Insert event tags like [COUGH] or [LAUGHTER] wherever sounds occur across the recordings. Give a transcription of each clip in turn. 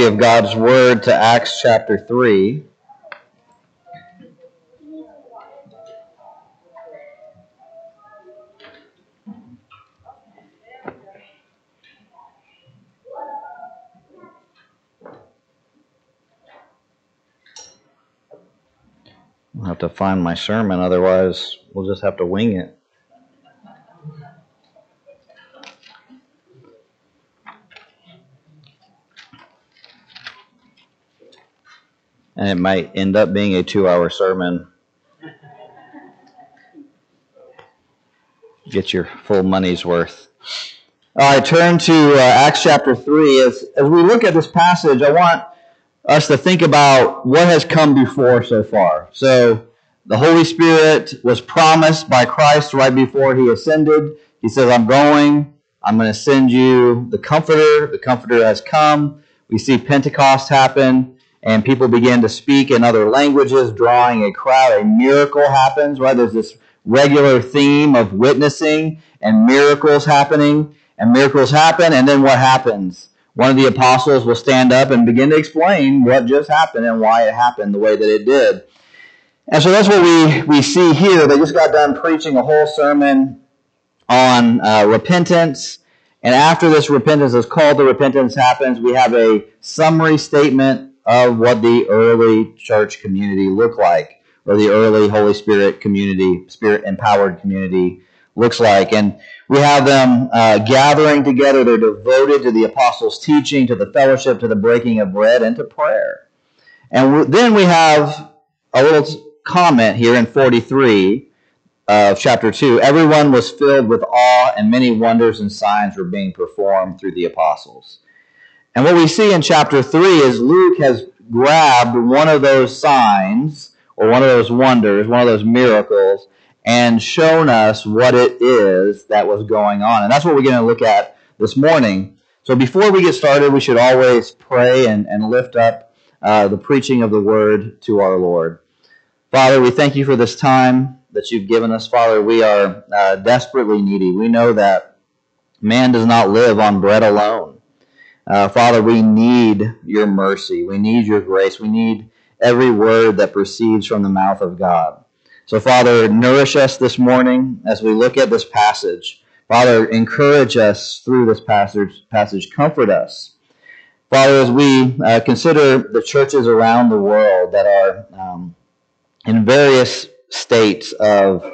copy of God's Word to Acts chapter 3. I'll have to find my sermon, otherwise, we'll just have to wing it. And it might end up being a two hour sermon. Get your full money's worth. All right, turn to uh, Acts chapter 3. As, as we look at this passage, I want us to think about what has come before so far. So, the Holy Spirit was promised by Christ right before he ascended. He says, I'm going, I'm going to send you the Comforter. The Comforter has come. We see Pentecost happen and people begin to speak in other languages, drawing a crowd. A miracle happens, right? There's this regular theme of witnessing and miracles happening, and miracles happen, and then what happens? One of the apostles will stand up and begin to explain what just happened and why it happened the way that it did. And so that's what we, we see here. They just got done preaching a whole sermon on uh, repentance. And after this repentance is called the repentance happens, we have a summary statement of what the early church community looked like, or the early Holy Spirit community, Spirit empowered community looks like. And we have them uh, gathering together. They're devoted to the apostles' teaching, to the fellowship, to the breaking of bread, and to prayer. And then we have a little comment here in 43 of chapter 2. Everyone was filled with awe, and many wonders and signs were being performed through the apostles. And what we see in chapter 3 is Luke has grabbed one of those signs or one of those wonders, one of those miracles, and shown us what it is that was going on. And that's what we're going to look at this morning. So before we get started, we should always pray and, and lift up uh, the preaching of the word to our Lord. Father, we thank you for this time that you've given us. Father, we are uh, desperately needy. We know that man does not live on bread alone. Uh, Father, we need your mercy. We need your grace. We need every word that proceeds from the mouth of God. So, Father, nourish us this morning as we look at this passage. Father, encourage us through this passage. Passage, comfort us. Father, as we uh, consider the churches around the world that are um, in various states of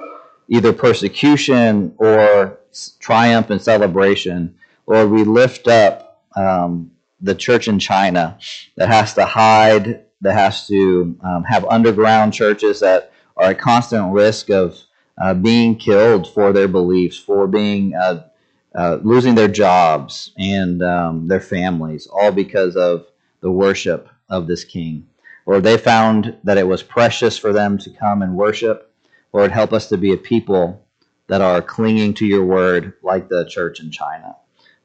either persecution or triumph and celebration, Lord, we lift up um, the church in China that has to hide, that has to um, have underground churches that are at constant risk of uh, being killed for their beliefs, for being uh, uh, losing their jobs and um, their families, all because of the worship of this king. Lord, they found that it was precious for them to come and worship. Lord, help us to be a people that are clinging to your word like the church in China.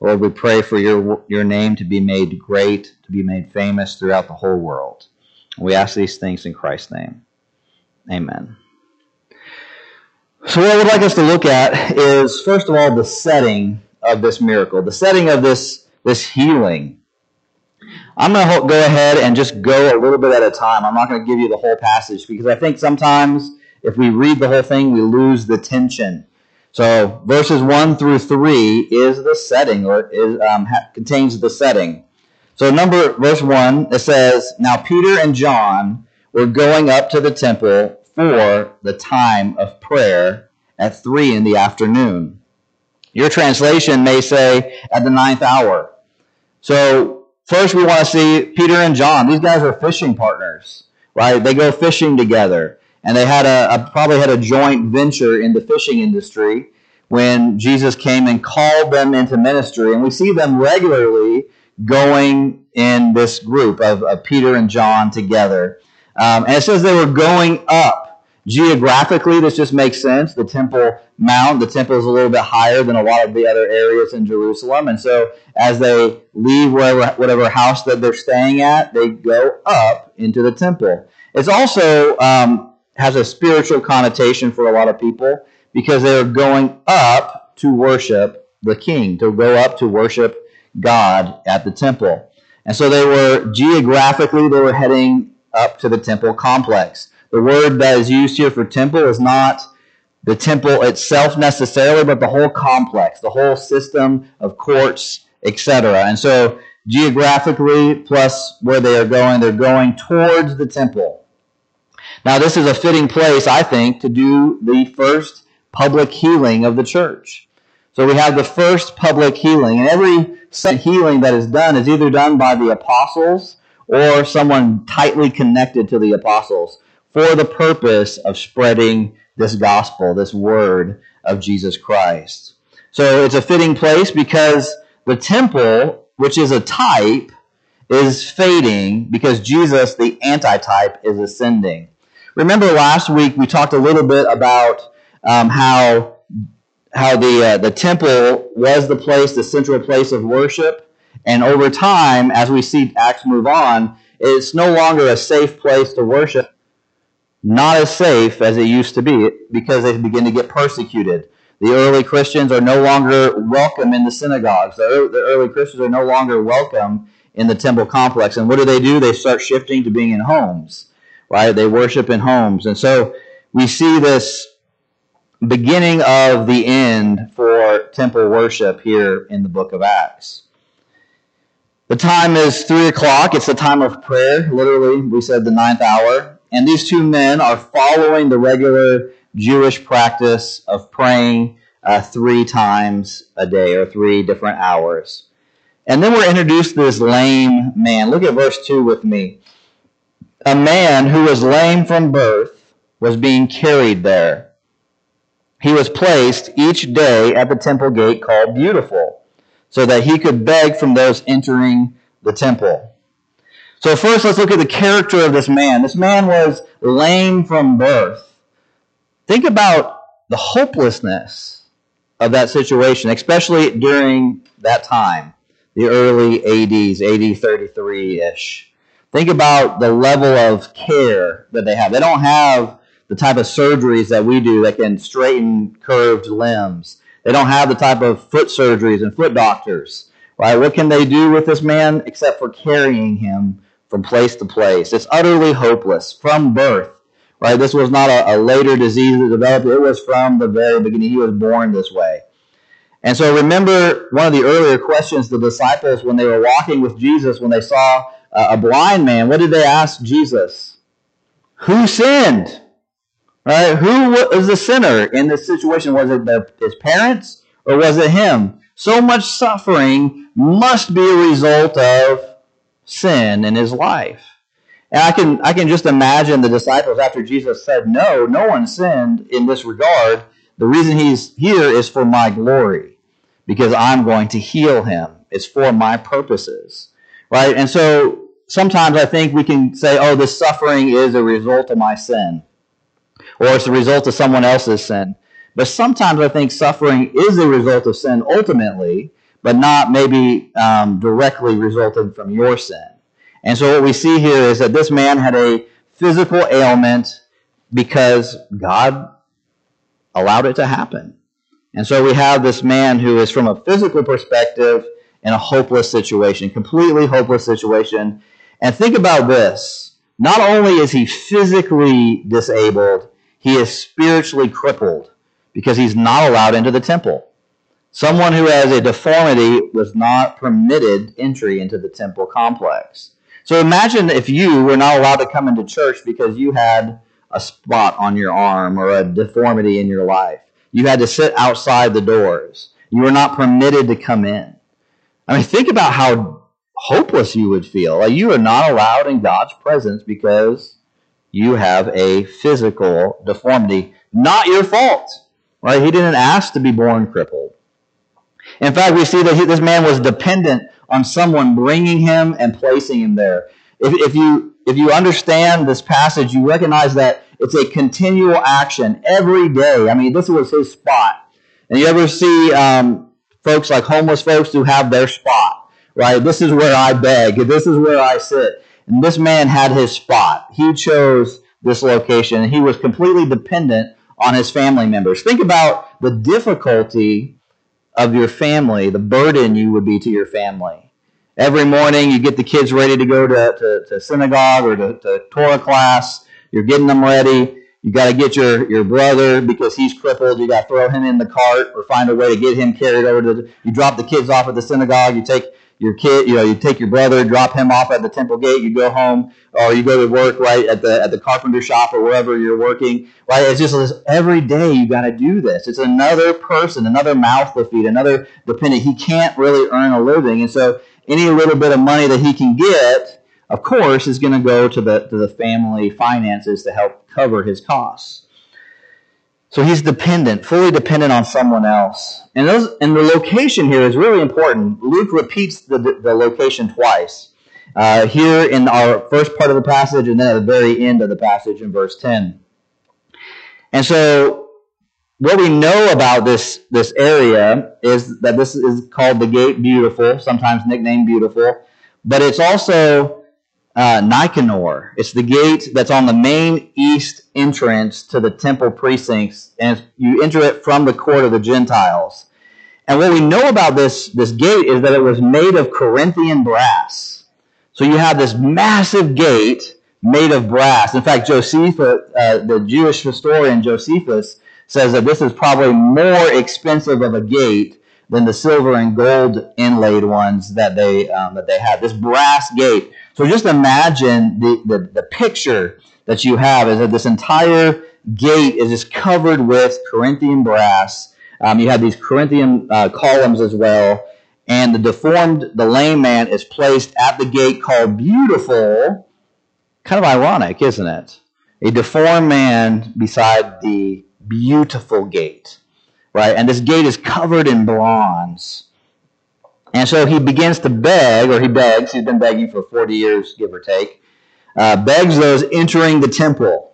Lord, we pray for your, your name to be made great, to be made famous throughout the whole world. We ask these things in Christ's name. Amen. So, what I would like us to look at is, first of all, the setting of this miracle, the setting of this, this healing. I'm going to go ahead and just go a little bit at a time. I'm not going to give you the whole passage because I think sometimes if we read the whole thing, we lose the tension so verses 1 through 3 is the setting, or is, um, ha- contains the setting. So number verse 1, it says, Now Peter and John were going up to the temple for the time of prayer at 3 in the afternoon. Your translation may say at the ninth hour. So first we want to see Peter and John. These guys are fishing partners, right? They go fishing together and they had a, a, probably had a joint venture in the fishing industry when Jesus came and called them into ministry. And we see them regularly going in this group of, of Peter and John together. Um, and it says they were going up. Geographically, this just makes sense. The Temple Mount, the temple is a little bit higher than a lot of the other areas in Jerusalem. And so as they leave wherever, whatever house that they're staying at, they go up into the temple. It's also um, has a spiritual connotation for a lot of people because they're going up to worship the king, to go up to worship God at the temple. And so they were geographically, they were heading up to the temple complex. The word that is used here for temple is not the temple itself necessarily, but the whole complex, the whole system of courts, etc. And so geographically, plus where they are going, they're going towards the temple. Now, this is a fitting place, I think, to do the first public healing of the church. So we have the first public healing, and every healing that is done is either done by the apostles or someone tightly connected to the apostles for the purpose of spreading this gospel, this word of Jesus Christ. So it's a fitting place because the temple, which is a type, is fading because Jesus, the antitype, is ascending. Remember last week we talked a little bit about um, how how the uh, the temple was the place, the central place of worship, and over time, as we see Acts move on, it's no longer a safe place to worship. Not as safe as it used to be because they begin to get persecuted. The early Christians are no longer welcome in the synagogues. The early Christians are no longer welcome in the temple complex. And what do they do? They start shifting to being in homes, right? They worship in homes. And so we see this beginning of the end for temple worship here in the book of Acts. The time is 3 o'clock. It's the time of prayer. Literally, we said the ninth hour. And these two men are following the regular Jewish practice of praying uh, three times a day or three different hours. And then we're introduced to this lame man. Look at verse 2 with me. A man who was lame from birth was being carried there he was placed each day at the temple gate called Beautiful, so that he could beg from those entering the temple. So first let's look at the character of this man. This man was lame from birth. Think about the hopelessness of that situation, especially during that time, the early 80s, AD 33-ish. Think about the level of care that they have. They don't have the type of surgeries that we do that can straighten curved limbs. They don't have the type of foot surgeries and foot doctors. Right? What can they do with this man except for carrying him from place to place? It's utterly hopeless from birth. Right? This was not a, a later disease that developed. It was from the very beginning. He was born this way. And so remember one of the earlier questions the disciples, when they were walking with Jesus, when they saw a blind man, what did they ask Jesus? Who sinned? Right? Who was the sinner in this situation? Was it their, his parents or was it him? So much suffering must be a result of sin in his life. And I can, I can just imagine the disciples after Jesus said, No, no one sinned in this regard. The reason he's here is for my glory, because I'm going to heal him. It's for my purposes. Right? And so sometimes I think we can say, Oh, this suffering is a result of my sin or it's a result of someone else's sin. But sometimes I think suffering is a result of sin ultimately, but not maybe um, directly resulted from your sin. And so what we see here is that this man had a physical ailment because God allowed it to happen. And so we have this man who is, from a physical perspective, in a hopeless situation, completely hopeless situation. And think about this. Not only is he physically disabled, he is spiritually crippled because he's not allowed into the temple. Someone who has a deformity was not permitted entry into the temple complex. So imagine if you were not allowed to come into church because you had a spot on your arm or a deformity in your life. You had to sit outside the doors. You were not permitted to come in. I mean, think about how hopeless you would feel. Like you are not allowed in God's presence because you have a physical deformity. Not your fault, right? He didn't ask to be born crippled. In fact, we see that he, this man was dependent on someone bringing him and placing him there. If, if, you, if you understand this passage, you recognize that it's a continual action every day. I mean, this was his spot. And you ever see um, folks like homeless folks who have their spot, right? This is where I beg. This is where I sit. And this man had his spot. He chose this location, he was completely dependent on his family members. Think about the difficulty of your family, the burden you would be to your family. every morning you get the kids ready to go to, to, to synagogue or to, to Torah class. You're getting them ready. You got to get your, your brother because he's crippled. You got to throw him in the cart or find a way to get him carried over to. The, you drop the kids off at the synagogue. You take your kid, you know, you take your brother, drop him off at the temple gate. You go home, or you go to work right at the at the carpenter shop or wherever you're working. Right? It's just this, every day you got to do this. It's another person, another mouth to feed, another dependent. He can't really earn a living, and so any little bit of money that he can get, of course, is going to go to the to the family finances to help cover his costs. So he's dependent, fully dependent on someone else. And, those, and the location here is really important. Luke repeats the, the location twice. Uh, here in our first part of the passage and then at the very end of the passage in verse 10. And so what we know about this, this area is that this is called the Gate Beautiful, sometimes nicknamed Beautiful, but it's also uh, Nicanor. It's the gate that's on the main east entrance to the temple precincts, and you enter it from the court of the Gentiles. And what we know about this, this gate is that it was made of Corinthian brass. So you have this massive gate made of brass. In fact, Josephus, uh, the Jewish historian Josephus, says that this is probably more expensive of a gate than the silver and gold inlaid ones that they um, that they had. This brass gate. So just imagine the, the, the picture that you have is that this entire gate is just covered with Corinthian brass. Um, you have these Corinthian uh, columns as well, and the deformed, the lame man is placed at the gate called Beautiful. Kind of ironic, isn't it? A deformed man beside the beautiful gate, right? And this gate is covered in bronze. And so he begins to beg, or he begs, he's been begging for 40 years, give or take, uh, begs those entering the temple.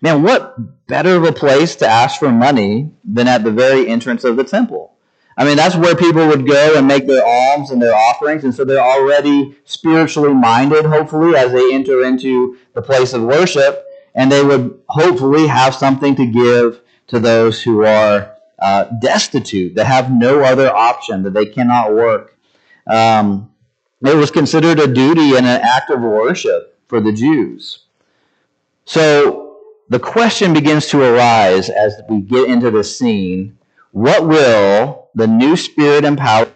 Man, what better of a place to ask for money than at the very entrance of the temple? I mean, that's where people would go and make their alms and their offerings, and so they're already spiritually minded, hopefully, as they enter into the place of worship, and they would hopefully have something to give to those who are uh, destitute, that have no other option, that they cannot work. Um, it was considered a duty and an act of worship for the Jews. So the question begins to arise as we get into the scene. What will the new spirit and power,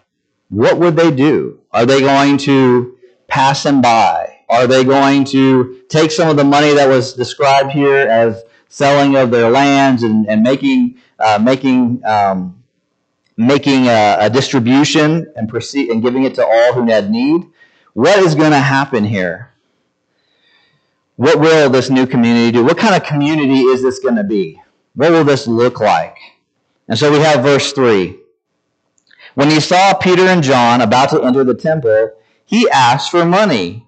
what would they do? Are they going to pass him by? Are they going to take some of the money that was described here as selling of their lands and, and making, uh, making, um, making a, a, distribution and proceed and giving it to all who had need? What is going to happen here? What will this new community do? What kind of community is this going to be? What will this look like? And so we have verse 3. When he saw Peter and John about to enter the temple, he asked for money.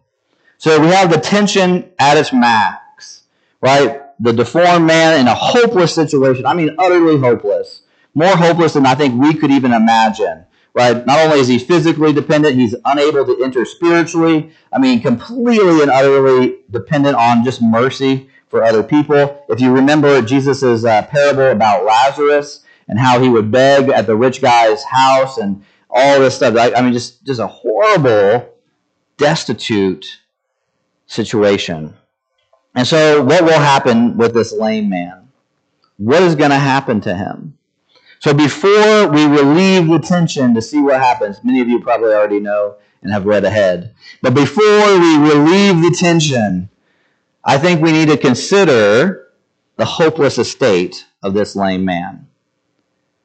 So we have the tension at its max, right? The deformed man in a hopeless situation. I mean, utterly hopeless. More hopeless than I think we could even imagine right? Not only is he physically dependent, he's unable to enter spiritually. I mean, completely and utterly dependent on just mercy for other people. If you remember Jesus' uh, parable about Lazarus and how he would beg at the rich guy's house and all this stuff, I, I mean, just, just a horrible, destitute situation. And so, what will happen with this lame man? What is going to happen to him? So before we relieve the tension to see what happens, many of you probably already know and have read ahead. But before we relieve the tension, I think we need to consider the hopeless estate of this lame man.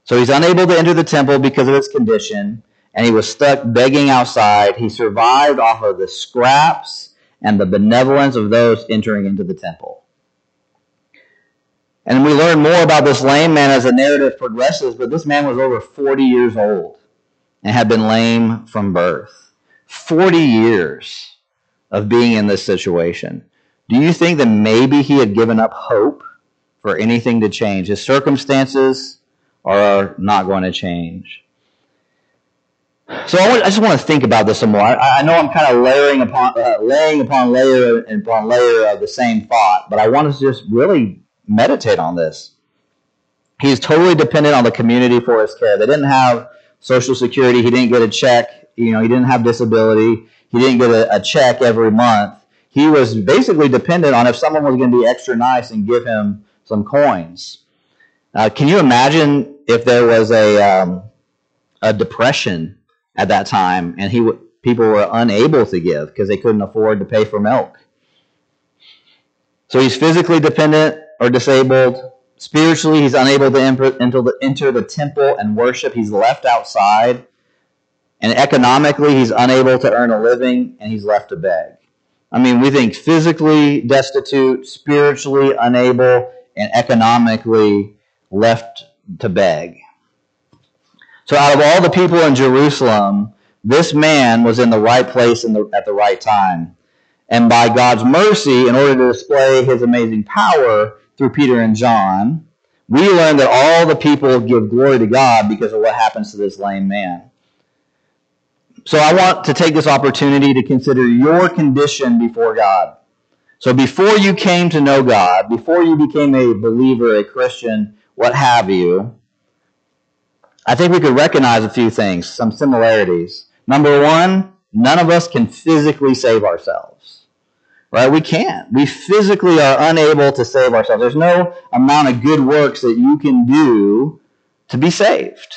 So he's unable to enter the temple because of his condition, and he was stuck begging outside. He survived off of the scraps and the benevolence of those entering into the temple. And we learn more about this lame man as the narrative progresses, but this man was over 40 years old and had been lame from birth. 40 years of being in this situation. Do you think that maybe he had given up hope for anything to change? His circumstances are not going to change. So I, just want to think about this some more. I, I know I'm kind of layering upon, uh, laying upon layer and upon layer of the same thought, but I want us to just really meditate on this. He's totally dependent on the community for his care. They didn't have Social Security. He didn't get a check You know, he didn't have disability. He didn't get a, a check every month. He was basically dependent on if someone was going to be extra nice and give him some coins. Uh, can you imagine if there was a um, a depression at that time and he w- people were unable to give because they couldn't afford to pay for milk? So he's physically dependent or disabled. Spiritually, he's unable to enter the, temple and worship. He's left outside. And economically, he's unable to earn a living and he's left to beg. I mean, we think physically destitute, spiritually unable, and economically left to beg. So, out of all the people in Jerusalem, this man was in the right place the, at the right time. And by God's mercy, in order to display his amazing power through Peter and John, we learn that all the people give glory to God because of what happens to this lame man. So I want to take this opportunity to consider your condition before God. So before you came to know God, before you became a believer, a Christian, what have you, I think we could recognize a few things, some similarities. Number one, none of us can physically save ourselves. Right? We can't. We physically are unable to save ourselves. There's no amount of good works that you can do to be saved.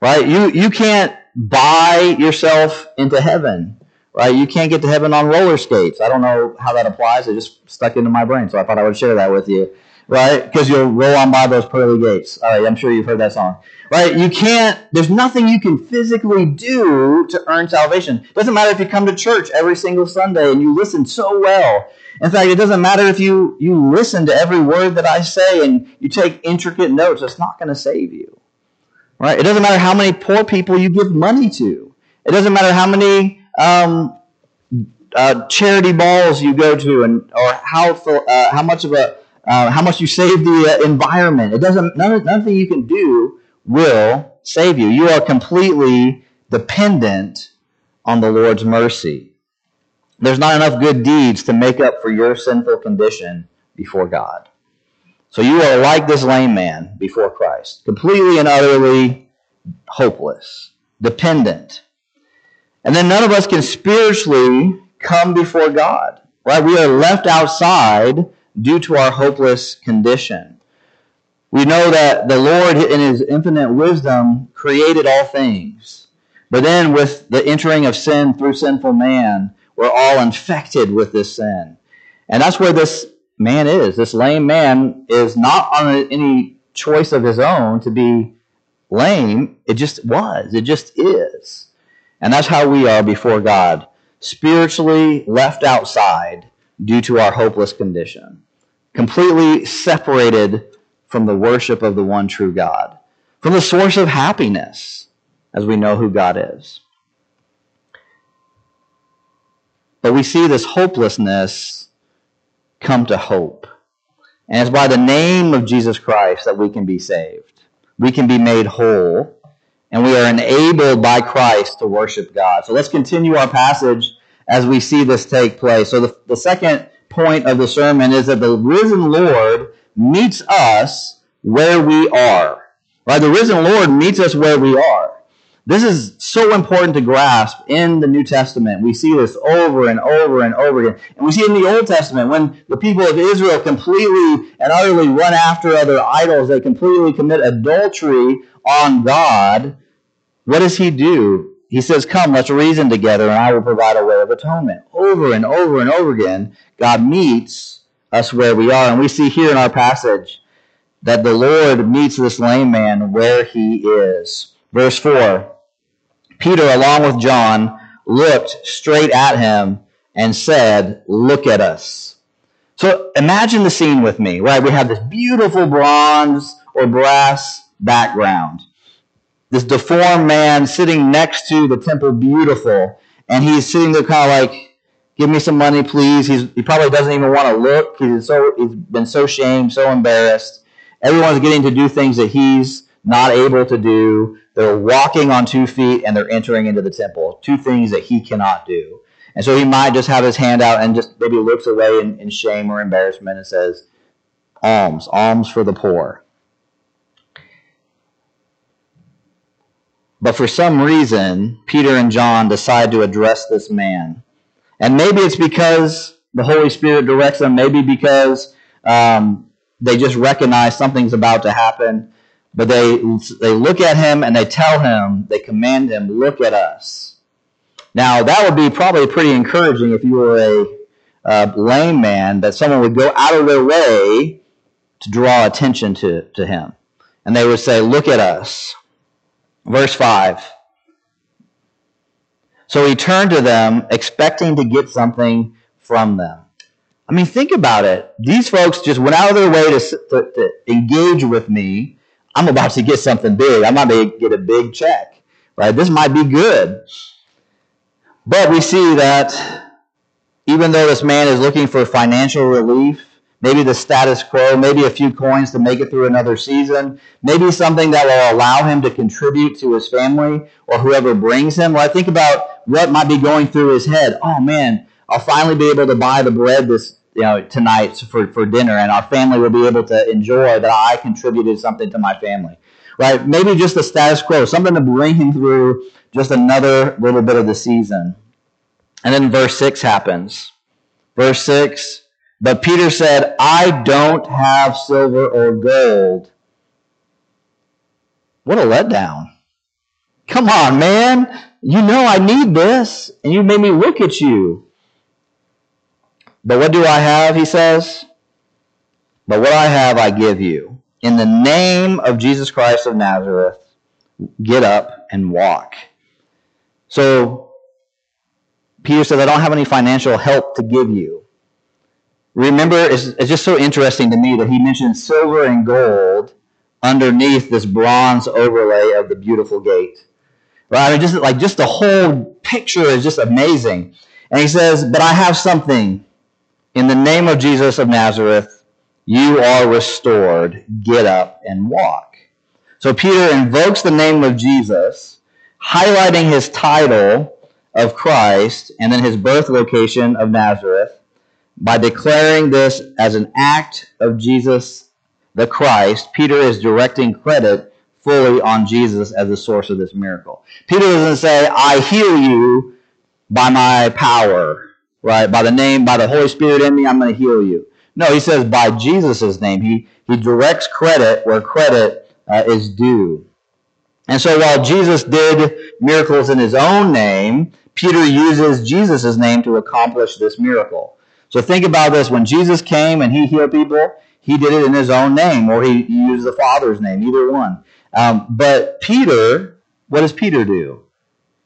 Right? You, you can't buy yourself into heaven. Right? You can't get to heaven on roller skates. I don't know how that applies. It just stuck into my brain, so I thought I would share that with you. Right? Because you'll roll on by those pearly gates. All right, I'm sure you've heard that song. Right? You can't, there's nothing you can physically do to earn salvation. It doesn't matter if you come to church every single Sunday and you listen so well. In fact, it doesn't matter if you, you listen to every word that I say and you take intricate notes. It's not going to save you. Right? It doesn't matter how many poor people you give money to. It doesn't matter how many um, uh, charity balls you go to, and or how uh, how much of a uh, how much you save the uh, environment. It doesn't. None, nothing you can do will save you. You are completely dependent on the Lord's mercy. There's not enough good deeds to make up for your sinful condition before God. So you are like this lame man before Christ, completely and utterly hopeless, dependent. And then none of us can spiritually come before God, right? We are left outside due to our hopeless condition. We know that the Lord, in his infinite wisdom, created all things. But then, with the entering of sin through sinful man, we're all infected with this sin. And that's where this man is. This lame man is not on any choice of his own to be lame. It just was. It just is. And that's how we are before God, spiritually left outside due to our hopeless condition, completely separated from the worship of the one true God, from the source of happiness, as we know who God is. But we see this hopelessness come to hope. And it's by the name of Jesus Christ that we can be saved. We can be made whole. And we are enabled by Christ to worship God. So let's continue our passage as we see this take place. So the, the second point of the sermon is that the risen Lord meets us where we are. Right? The risen Lord meets us where we are. This is so important to grasp in the New Testament. We see this over and over and over again. And we see it in the Old Testament when the people of Israel completely and utterly run after other idols. They completely commit adultery on God. What does he do? He says, Come, let's reason together, and I will provide a way of atonement. Over and over and over again, God meets us where we are. And we see here in our passage that the Lord meets this lame man where he is. Verse 4 Peter, along with John, looked straight at him and said, Look at us. So imagine the scene with me, right? We have this beautiful bronze or brass background. This deformed man sitting next to the temple, beautiful. And he's sitting there kind of like, give me some money, please. He's, he probably doesn't even want to look. He's, so, he's been so shamed, so embarrassed. Everyone's getting to do things that he's not able to do. They're walking on two feet and they're entering into the temple. Two things that he cannot do. And so he might just have his hand out and just maybe looks away in, in shame or embarrassment and says, alms, alms for the poor. But for some reason, Peter and John decide to address this man. And maybe it's because the Holy Spirit directs them, maybe because um, they just recognize something's about to happen. But they, they look at him and they tell him, they command him, look at us. Now, that would be probably pretty encouraging if you were a uh, lame man, that someone would go out of their way to draw attention to, to him. And they would say, look at us. Verse 5. So he turned to them, expecting to get something from them. I mean, think about it. These folks just went out of their way to, to, to engage with me. I'm about to get something big. I'm about to get a big check, right? This might be good. But we see that even though this man is looking for financial relief, maybe the status quo, maybe a few coins to make it through another season, maybe something that will allow him to contribute to his family or whoever brings him. Well, I think about what might be going through his head. Oh man, I'll finally be able to buy the bread this you know tonight for, for dinner and our family will be able to enjoy that I contributed something to my family. Right? Maybe just the status quo, something to bring him through just another little bit of the season. And then verse 6 happens. Verse 6 but Peter said, I don't have silver or gold. What a letdown. Come on, man. You know I need this, and you made me look at you. But what do I have, he says? But what I have, I give you. In the name of Jesus Christ of Nazareth, get up and walk. So, Peter says, I don't have any financial help to give you. Remember, it's, it's just so interesting to me that he mentions silver and gold underneath this bronze overlay of the beautiful gate. Right? I mean, just like just the whole picture is just amazing. And he says, But I have something. In the name of Jesus of Nazareth, you are restored. Get up and walk. So Peter invokes the name of Jesus, highlighting his title of Christ and then his birth location of Nazareth by declaring this as an act of Jesus the Christ, Peter is directing credit fully on Jesus as the source of this miracle. Peter doesn't say, I heal you by my power, right? By the name, by the Holy Spirit in me, I'm going to heal you. No, he says by Jesus' name. He, he directs credit where credit uh, is due. And so while Jesus did miracles in his own name, Peter uses Jesus' name to accomplish this miracle. So think about this. When Jesus came and he healed people, he did it in his own name or he used the Father's name, either one. Um, but Peter, what does Peter do?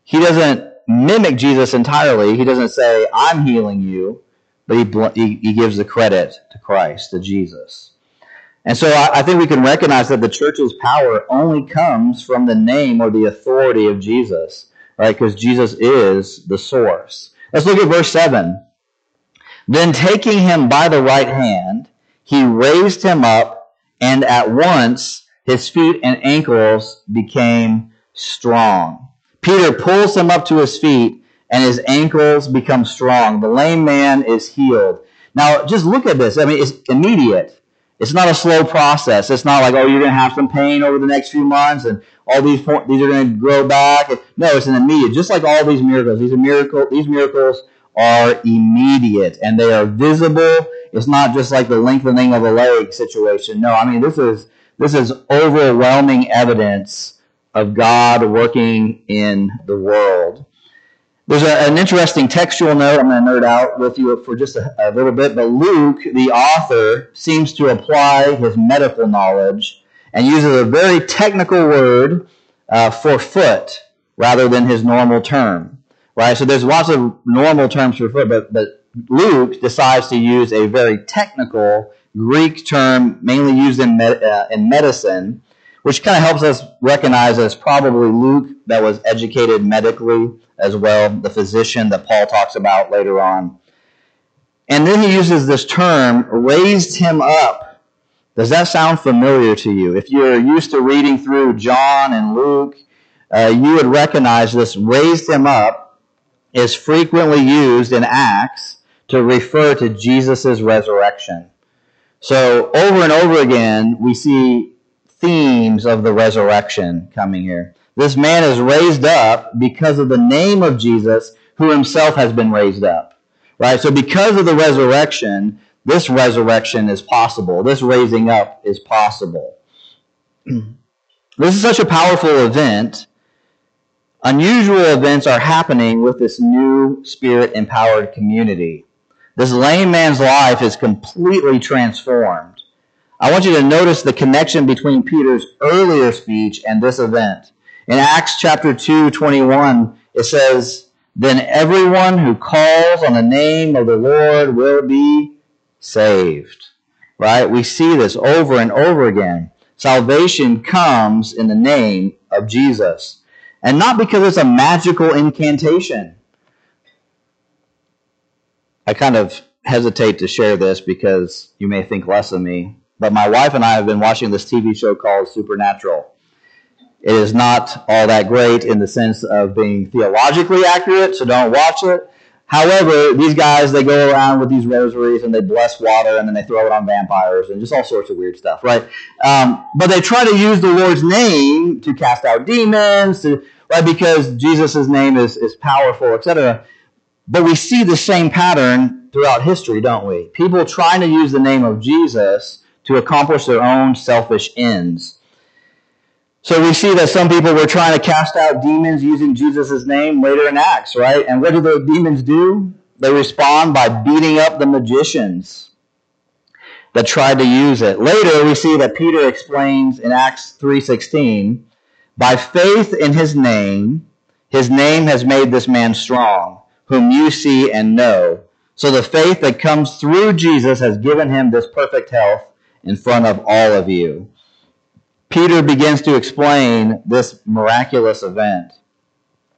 He doesn't mimic Jesus entirely. He doesn't say, I'm healing you, but he, he, he gives the credit to Christ, to Jesus. And so I, I think we can recognize that the church's power only comes from the name or the authority of Jesus, right? Because Jesus is the source. Let's look at verse 7. Then taking him by the right hand, he raised him up, and at once his feet and ankles became strong. Peter pulls him up to his feet, and his ankles become strong. The lame man is healed. Now, just look at this. I mean, it's immediate. It's not a slow process. It's not like, oh, you're going to have some pain over the next few months, and all these these are going to grow back. No, it's an immediate. Just like all these miracles. These are miracle. These miracles are immediate and they are visible. It's not just like the lengthening of a leg situation. No, I mean this is this is overwhelming evidence of God working in the world. There's a, an interesting textual note I'm going to nerd out with you for just a, a little bit, but Luke, the author, seems to apply his medical knowledge and uses a very technical word uh, for foot rather than his normal term right? So there's lots of normal terms for foot, but, but Luke decides to use a very technical Greek term, mainly used in, med, uh, in medicine, which kind of helps us recognize it's probably Luke that was educated medically as well, the physician that Paul talks about later on. And then he uses this term, raised him up. Does that sound familiar to you? If you're used to reading through John and Luke, uh, you would recognize this raised him up is frequently used in Acts to refer to Jesus' resurrection. So over and over again, we see themes of the resurrection coming here. This man is raised up because of the name of Jesus, who himself has been raised up. Right? So because of the resurrection, this resurrection is possible. This raising up is possible. [CLEARS THROAT] this is such a powerful event. Unusual events are happening with this new spirit empowered community. This lame man's life is completely transformed. I want you to notice the connection between Peter's earlier speech and this event. In Acts chapter 2, 21, it says, Then everyone who calls on the name of the Lord will be saved. Right? We see this over and over again. Salvation comes in the name of Jesus. And not because it's a magical incantation. I kind of hesitate to share this because you may think less of me, but my wife and I have been watching this TV show called Supernatural. It is not all that great in the sense of being theologically accurate, so don't watch it. However, these guys, they go around with these rosaries and they bless water and then they throw it on vampires and just all sorts of weird stuff, right? Um, but they try to use the Lord's name to cast out demons, to, right? Because Jesus' name is, is powerful, etc. But we see the same pattern throughout history, don't we? People trying to use the name of Jesus to accomplish their own selfish ends. So we see that some people were trying to cast out demons using Jesus' name later in Acts, right? And what do the demons do? They respond by beating up the magicians that tried to use it. Later we see that Peter explains in Acts 3:16, by faith in his name, his name has made this man strong whom you see and know. So the faith that comes through Jesus has given him this perfect health in front of all of you. Peter begins to explain this miraculous event.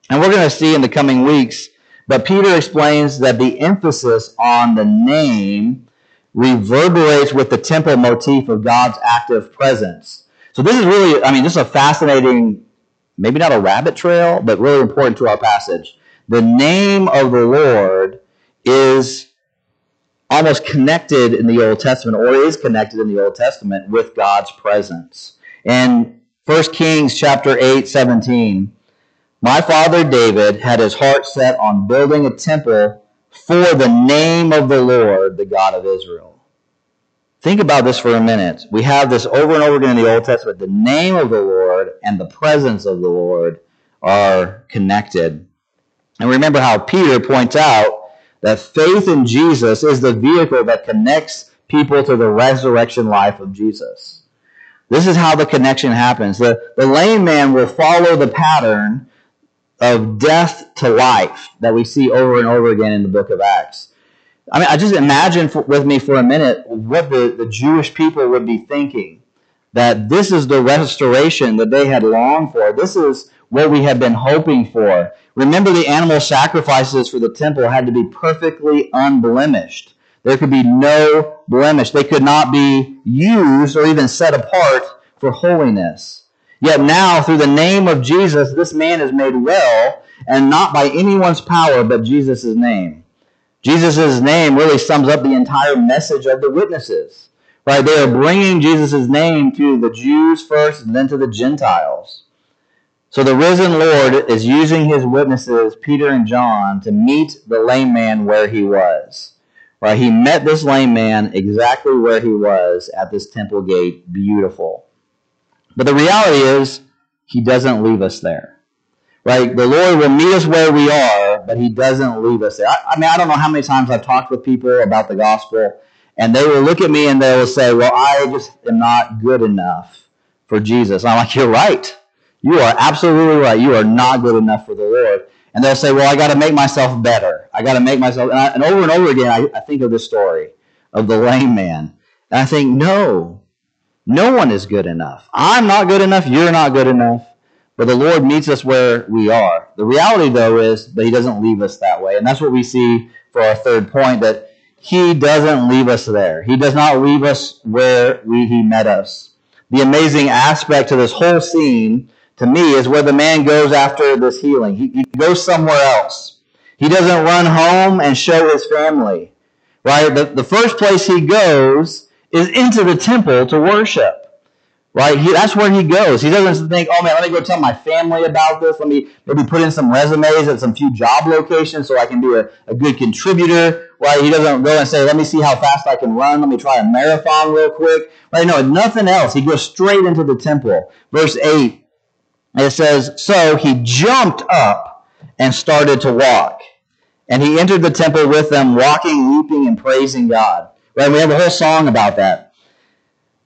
And we're going to see in the coming weeks, but Peter explains that the emphasis on the name reverberates with the temple motif of God's active presence. So this is really, I mean, this is a fascinating, maybe not a rabbit trail, but really important to our passage the name of the Lord is almost connected in the Old Testament, or is connected in the Old Testament with God's presence. In 1 Kings chapter 8, 17, my father David had his heart set on building a temple for the name of the Lord, the God of Israel. Think about this for a minute. We have this over and over again in the Old Testament. The name of the Lord and the presence of the Lord are connected. And remember how Peter points out that faith in Jesus is the vehicle that connects people to the resurrection life of Jesus. This is how the connection happens. The, the lame man will follow the pattern of death to life that we see over and over again in the book of Acts. I mean, I just imagine for, with me for a minute what the, the Jewish people would be thinking. That this is the restoration that they had longed for. This is what we had been hoping for. Remember, the animal sacrifices for the temple had to be perfectly unblemished. There could be no blemish. They could not be used or even set apart for holiness. Yet now, through the name of Jesus, this man is made well, and not by anyone's power, but Jesus' name. Jesus' name really sums up the entire message of the witnesses. Right? They are bringing Jesus' name to the Jews first and then to the Gentiles. So the risen Lord is using his witnesses, Peter and John, to meet the lame man where he was. Right? He met this lame man exactly where he was at this temple gate. Beautiful. But the reality is, he doesn't leave us there. Right? The Lord will meet us where we are, but he doesn't leave us there. I, I mean, I don't know how many times I've talked with people about the gospel, and they will look at me and they will say, well, I just am not good enough for Jesus. I'm like, you're right. You are absolutely right. You are not good enough for the Lord. And they'll say, well, I got to make myself better. I got to make myself. And, I, and, over and over again, I, I think of this story of the lame man. And I think, no, no one is good enough. I'm not good enough. You're not good enough. But the Lord meets us where we are. The reality, though, is that He doesn't leave us that way. And that's what we see for our third point that He doesn't leave us there. He does not leave us where we, He met us. The amazing aspect to this whole scene to me is where the man goes after this healing. He, he goes somewhere else. He doesn't run home and show his family, right? The, the first place he goes is into the temple to worship. right? He, that's where he goes. He doesn't think, oh man, let me go tell my family about this. Let me maybe put in some resumes at some few job locations so I can be a, a good contributor, right? He doesn't go and say, let me see how fast I can run. Let me try a marathon real quick, right? No, nothing else. He goes straight into the temple. Verse 8, it says, so he jumped up and started to walk. And he entered the temple with them, walking, leaping, and praising God. Right? We have a whole song about that.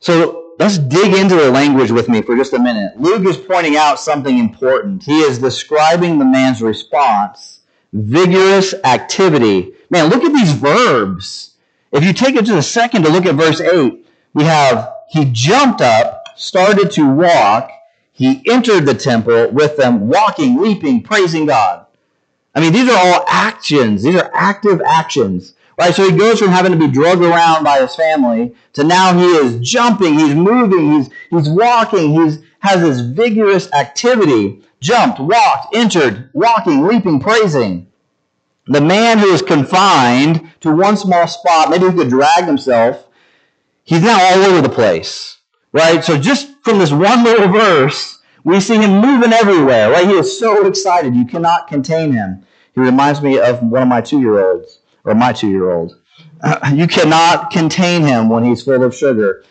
So let's dig into the language with me for just a minute. Luke is pointing out something important. He is describing the man's response, vigorous activity. Man, look at these verbs. If you take it just a second to look at verse 8, we have he jumped up, started to walk, he entered the temple with them, walking, leaping, praising God. I mean, these are all actions. These are active actions. Right? So he goes from having to be drugged around by his family to now he is jumping, he's moving, he's, he's walking, he's has this vigorous activity. Jumped, walked, entered, walking, leaping, praising. The man who is confined to one small spot, maybe he could drag himself, he's now all over the place. Right? So just from this one little verse, we see him moving everywhere. Right? He is so excited. You cannot contain him. He reminds me of one of my two-year-olds or my two year old. [CLEARS THROAT] You cannot contain him when he's full of sugar.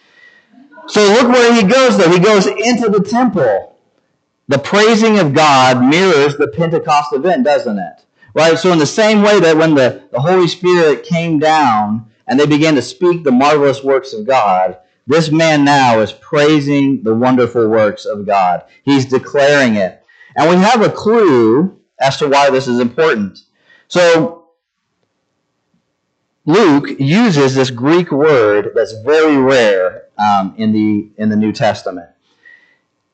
So look where he goes, though. He goes into the temple. The praising of God mirrors the Pentecost event, doesn't it? Right? So, in the same way that when the, the Holy Spirit came down and they began to speak the marvelous works of God, this man now is praising the wonderful works of God. He's declaring it. And we have a clue as to why this is important. So, Luke uses this Greek word that's very rare um, in the in the New Testament.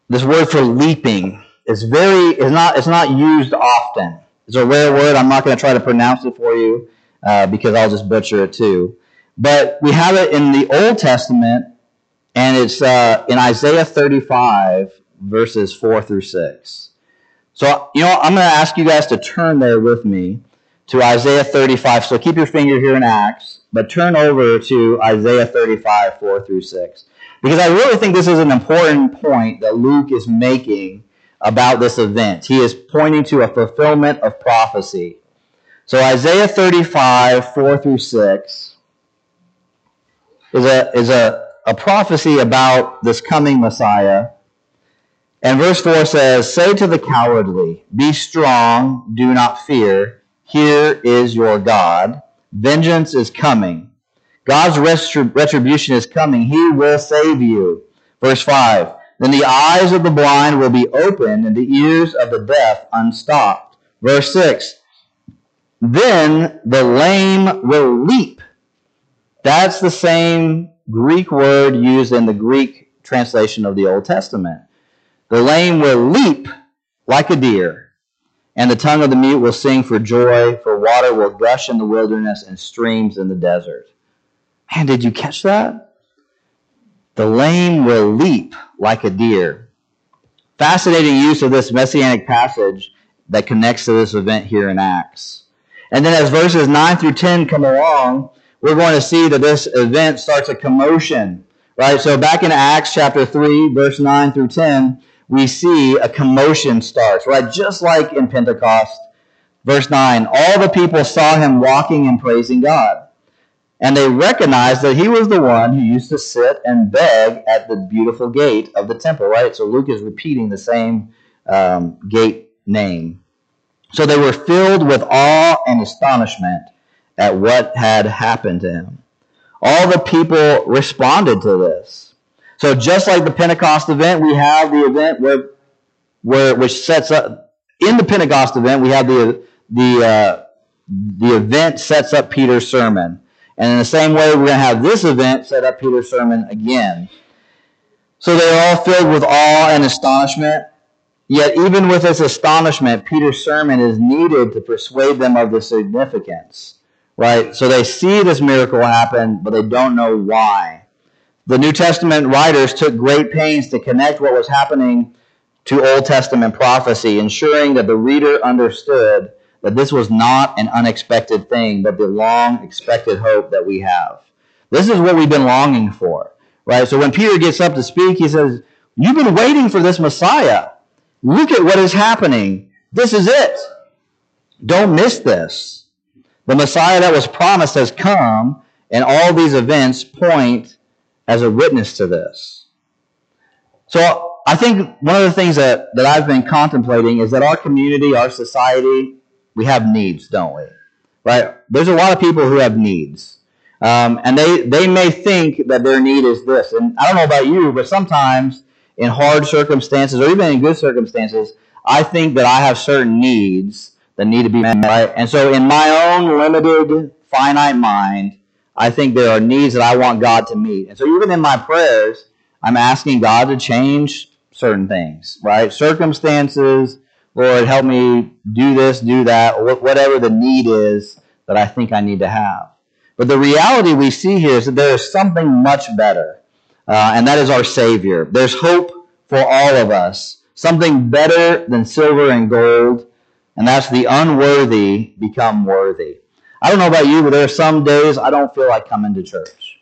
This word for leaping is very is not it's not used often. It's a rare word. I'm not going to try to pronounce it for you uh, because I'll just butcher it too. But we have it in the Old Testament, and it's uh, in Isaiah 35 verses four through six. So you know I'm going to ask you guys to turn there with me to Isaiah 35. So keep your finger here in Acts, but turn over to Isaiah 35, 4 through 6. Because I really think this is an important point that Luke is making about this event. He is pointing to a fulfillment of prophecy. So Isaiah 35, 4 through 6 is a, is a, a prophecy about this coming Messiah. And verse 4 says, Say to the cowardly, Be strong, do not fear. Here is your God. Vengeance is coming. God's retribution is coming. He will save you. Verse 5. Then the eyes of the blind will be opened and the ears of the deaf unstopped. Verse 6. Then the lame will leap. That's the same Greek word used in the Greek translation of the Old Testament. The lame will leap like a deer and the tongue of the mute will sing for joy, for water will gush in the wilderness and streams in the desert. Man, did you catch that? The lame will leap like a deer. Fascinating use of this messianic passage that connects to this event here in Acts. And then as verses 9 through 10 come along, we're going to see that this event starts a commotion. Right? So back in Acts chapter 3, verse 9 through 10, we see a commotion starts, right? Just like in Pentecost. Verse 9, all the people saw him walking and praising God. And they recognized that he was the one who used to sit and beg at the beautiful gate of the temple, right? So Luke is repeating the same um, gate name. So they were filled with awe and astonishment at what had happened to him. All the people responded to this. So just like the Pentecost event, we have the event where, where which sets up in the Pentecost event, we have the the uh, the event sets up Peter's sermon, and in the same way, we're going to have this event set up Peter's sermon again. So they are all filled with awe and astonishment. Yet, even with this astonishment, Peter's sermon is needed to persuade them of the significance. Right? So they see this miracle happen, but they don't know why. The New Testament writers took great pains to connect what was happening to Old Testament prophecy, ensuring that the reader understood that this was not an unexpected thing, but the long expected hope that we have. This is what we've been longing for, right? So when Peter gets up to speak, he says, You've been waiting for this Messiah. Look at what is happening. This is it. Don't miss this. The Messiah that was promised has come, and all these events point as a witness to this. So I think one of the things that, that I've been contemplating is that our community, our society, we have needs, don't we? Right? There's a lot of people who have needs. Um, and they, they may think that their need is this. And I don't know about you, but sometimes in hard circumstances or even in good circumstances, I think that I have certain needs that need to be met. Right? And so in my own limited, finite mind, I think there are needs that I want God to meet. And so even in my prayers, I'm asking God to change certain things, right? Circumstances, Lord, help me do this, do that, or whatever the need is that I think I need to have. But the reality we see here is that there is something much better, uh, and that is our Savior. There's hope for all of us, something better than silver and gold, and that's the unworthy become worthy. I don't know about you, but there are some days I don't feel like coming to church.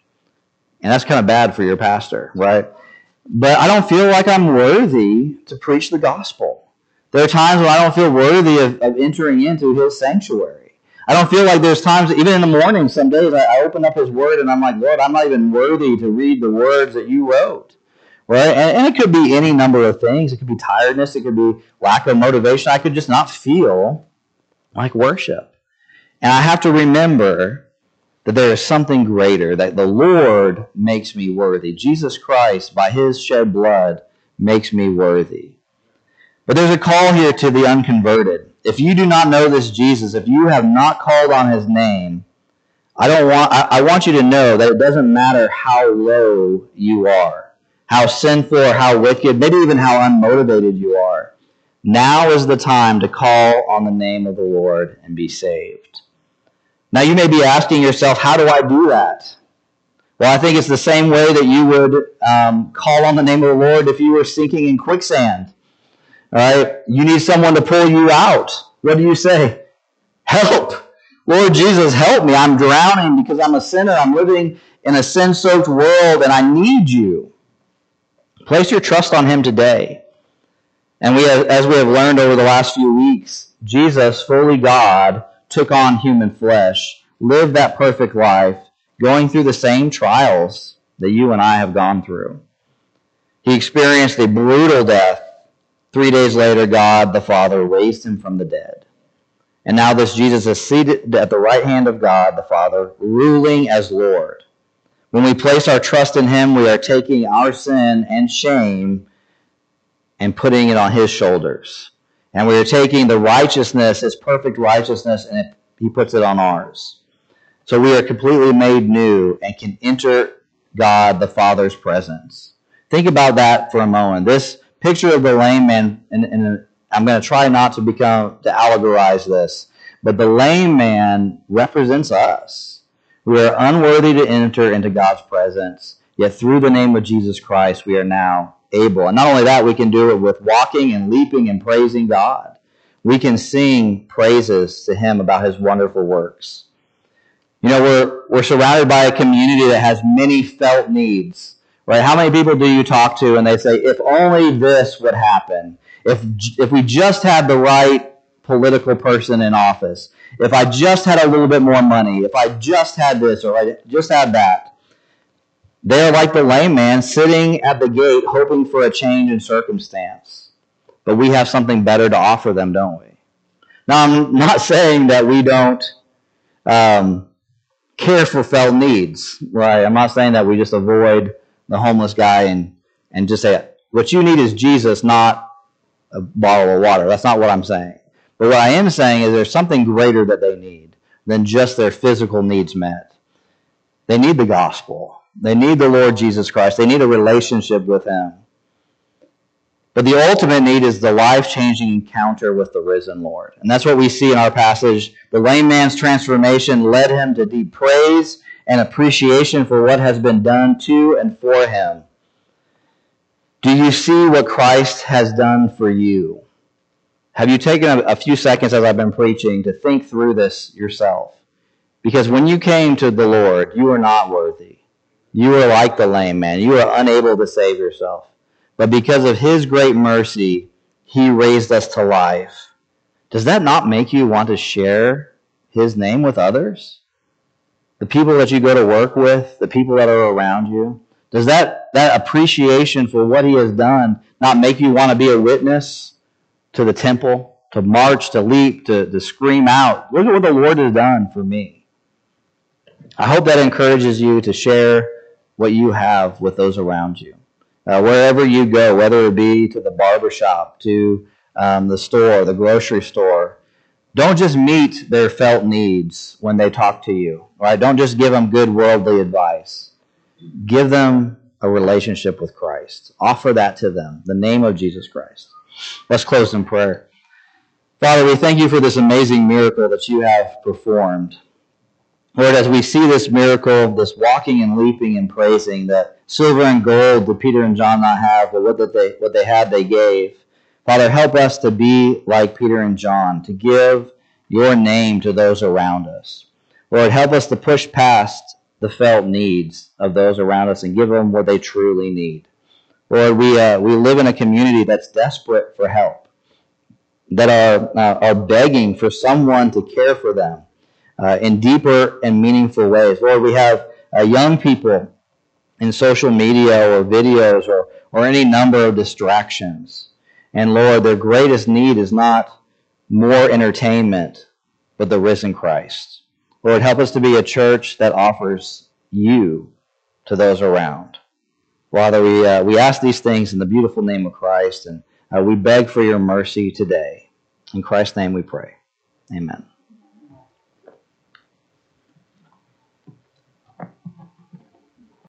And that's kind of bad for your pastor, right? But I don't feel like I'm worthy to preach the gospel. There are times when I don't feel worthy of, of entering into his sanctuary. I don't feel like there's times, even in the morning, some days I, I open up his word and I'm like, Lord, I'm not even worthy to read the words that you wrote. Right? And, and it could be any number of things. It could be tiredness. It could be lack of motivation. I could just not feel like worship. And I have to remember that there is something greater, that the Lord makes me worthy. Jesus Christ, by his shed blood, makes me worthy. But there's a call here to the unconverted. If you do not know this Jesus, if you have not called on his name, I don't want I, I want you to know that it doesn't matter how low you are, how sinful or how wicked, maybe even how unmotivated you are. Now is the time to call on the name of the Lord and be saved. Now you may be asking yourself, how do I do that? Well, I think it's the same way that you would um, call on the name of the Lord if you were sinking in quicksand. All right? You need someone to pull you out. What do you say? Help. Lord Jesus, help me. I'm drowning because I'm a sinner. I'm living in a sin soaked world and I need you. Place your trust on Him today. And we, have, as we have learned over the last few weeks, Jesus, fully God, took on human flesh, lived that perfect life, going through the same trials that you and I have gone through. He experienced a brutal death. Three days later, God the Father raised him from the dead. And now this Jesus is seated at the right hand of God the Father, ruling as Lord. When we place our trust in him, we are taking our sin and shame and putting it on his shoulders. And we are taking the righteousness, his perfect righteousness, and it, he puts it on ours. So we are completely made new and can enter God the Father's presence. Think about that for a moment. This picture of the lame man, and, and I'm going to try not to become to allegorize this, but the lame man represents us. We are unworthy to enter into God's presence, yet through the name of Jesus Christ, we are now able. And not only that, we can do it with walking and leaping and praising God. We can sing praises to Him about His wonderful works. You know, we're, we're surrounded by a community that has many felt needs, right? How many people do you talk to and they say, if only this would happen, if, if we just had the right political person in office, if I just had a little bit more money, if I just had this or I just had that, they are like the lame man sitting at the gate hoping for a change in circumstance. But we have something better to offer them, don't we? Now, I'm not [LAUGHS] saying that we don't um, care for felt needs, right? I'm not saying that we just avoid the homeless guy and, and just say, what you need is Jesus, not a bottle of water. That's not what I'm saying. But what I am saying is there's something greater that they need than just their physical needs met. They need the gospel. They need the Lord Jesus Christ. They need a relationship with Him. But the ultimate need is the life changing encounter with the risen Lord. And that's what we see in our passage. The lame man's transformation led him to deep praise and appreciation for what has been done to and for him. Do you see what Christ has done for you? Have you taken a, a few seconds as I've been preaching to think through this yourself? Because when you came to the Lord, you were not worthy. You were like the lame man. You were unable to save yourself. but because of his great mercy, he raised us to life. Does that not make you want to share his name with others? The people that you go to work with, the people that are around you? Does that, that appreciation for what he has done not make you want to be a witness to the temple, to march, to leap, to, to scream out, look at what the Lord has done for me? I hope that encourages you to share what you have with those around you. Uh, wherever you go, whether it be to the barber shop, to um, the store, the grocery store, don't just meet their felt needs when they talk to you. Right? Don't just give them good worldly advice. Give them a relationship with Christ. Offer that to them, the name of Jesus Christ. Let's close in prayer. Father, we thank you for this amazing miracle that you have performed. Lord, as we see this miracle, of this walking and leaping and praising, that silver and gold did Peter and John not have, but what, they, what they had, they gave. Father, help us to be like Peter and John, to give your name to those around us. Lord, help us to push past the felt needs of those around us and give them what they truly need. Lord, we, uh, we live in a community that's desperate for help, that are, uh, are begging for someone to care for them uh, in deeper and meaningful ways. Lord, we have uh, young people in social media or videos or, or any number of distractions. And Lord, their greatest need is not more entertainment, but the risen Christ. Lord, help us to be a church that offers you to those around. Father, we, uh, we ask these things in the beautiful name of Christ, and uh, we beg for your mercy today. In Christ's name we pray. Amen.